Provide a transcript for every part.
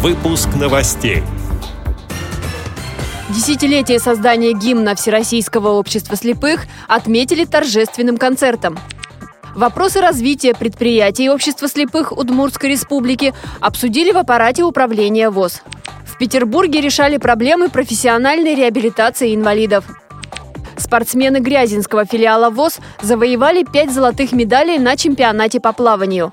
Выпуск новостей. Десятилетие создания гимна Всероссийского общества слепых отметили торжественным концертом. Вопросы развития предприятий Общества слепых Удмуртской республики обсудили в аппарате управления ВОЗ. В Петербурге решали проблемы профессиональной реабилитации инвалидов. Спортсмены Грязинского филиала ВОЗ завоевали пять золотых медалей на чемпионате по плаванию.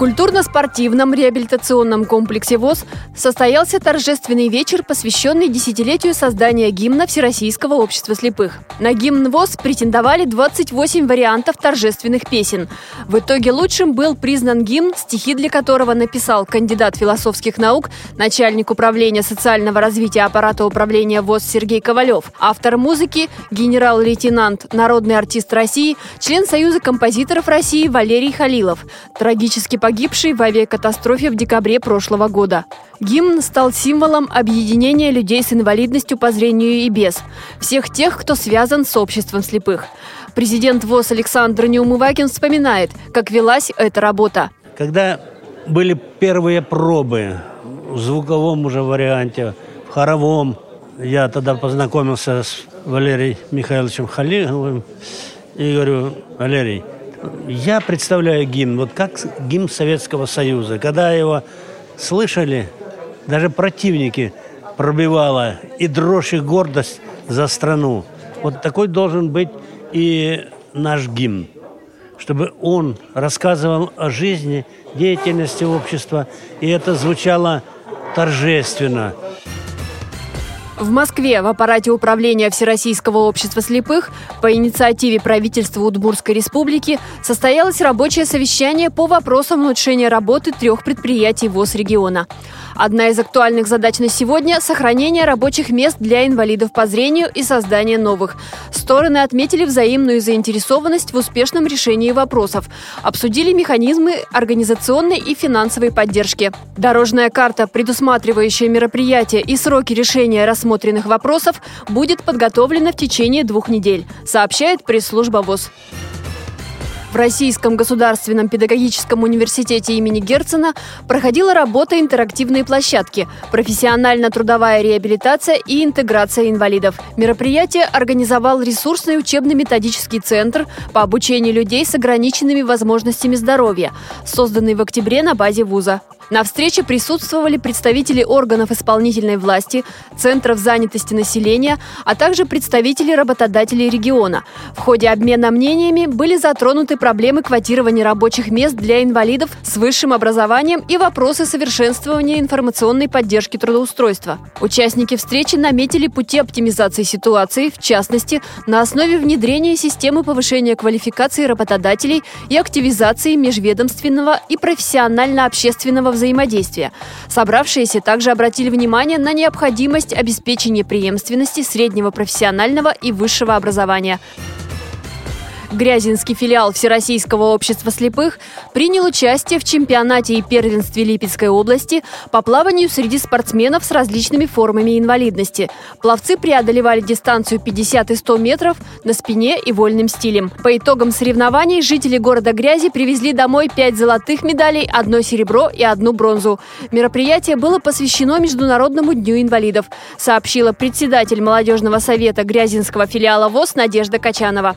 Культурно-спортивном реабилитационном комплексе ВОЗ состоялся торжественный вечер, посвященный десятилетию создания гимна Всероссийского общества слепых. На гимн ВОЗ претендовали 28 вариантов торжественных песен. В итоге лучшим был признан гимн, стихи для которого написал кандидат философских наук, начальник управления социального развития аппарата управления ВОЗ Сергей Ковалев, автор музыки, генерал-лейтенант, народный артист России, член Союза композиторов России Валерий Халилов. Трагически погиб погибший в авиакатастрофе в декабре прошлого года. Гимн стал символом объединения людей с инвалидностью по зрению и без, всех тех, кто связан с обществом слепых. Президент ВОЗ Александр Неумывакин вспоминает, как велась эта работа. Когда были первые пробы в звуковом уже варианте, в хоровом, я тогда познакомился с Валерием Михайловичем Халиловым и говорю, Валерий, я представляю гимн, вот как гимн Советского Союза. Когда его слышали, даже противники пробивала и дрожь, и гордость за страну. Вот такой должен быть и наш гимн, чтобы он рассказывал о жизни, деятельности общества, и это звучало торжественно – в Москве в аппарате управления Всероссийского общества слепых по инициативе правительства Удмурской республики состоялось рабочее совещание по вопросам улучшения работы трех предприятий ВОЗ региона. Одна из актуальных задач на сегодня – сохранение рабочих мест для инвалидов по зрению и создание новых. Стороны отметили взаимную заинтересованность в успешном решении вопросов, обсудили механизмы организационной и финансовой поддержки. Дорожная карта, предусматривающая мероприятия и сроки решения рассмотренных вопросов будет подготовлено в течение двух недель, сообщает пресс-служба ВОЗ. В Российском государственном педагогическом университете имени Герцена проходила работа интерактивной площадки «Профессионально-трудовая реабилитация и интеграция инвалидов». Мероприятие организовал ресурсный учебно-методический центр по обучению людей с ограниченными возможностями здоровья, созданный в октябре на базе вуза. На встрече присутствовали представители органов исполнительной власти, центров занятости населения, а также представители работодателей региона. В ходе обмена мнениями были затронуты проблемы квотирования рабочих мест для инвалидов с высшим образованием и вопросы совершенствования информационной поддержки трудоустройства. Участники встречи наметили пути оптимизации ситуации, в частности, на основе внедрения системы повышения квалификации работодателей и активизации межведомственного и профессионально-общественного взаимодействия. Собравшиеся также обратили внимание на необходимость обеспечения преемственности среднего профессионального и высшего образования. Грязинский филиал Всероссийского общества слепых принял участие в чемпионате и первенстве Липецкой области по плаванию среди спортсменов с различными формами инвалидности. Пловцы преодолевали дистанцию 50 и 100 метров на спине и вольным стилем. По итогам соревнований жители города Грязи привезли домой 5 золотых медалей, одно серебро и одну бронзу. Мероприятие было посвящено Международному дню инвалидов, сообщила председатель молодежного совета Грязинского филиала ВОЗ Надежда Качанова.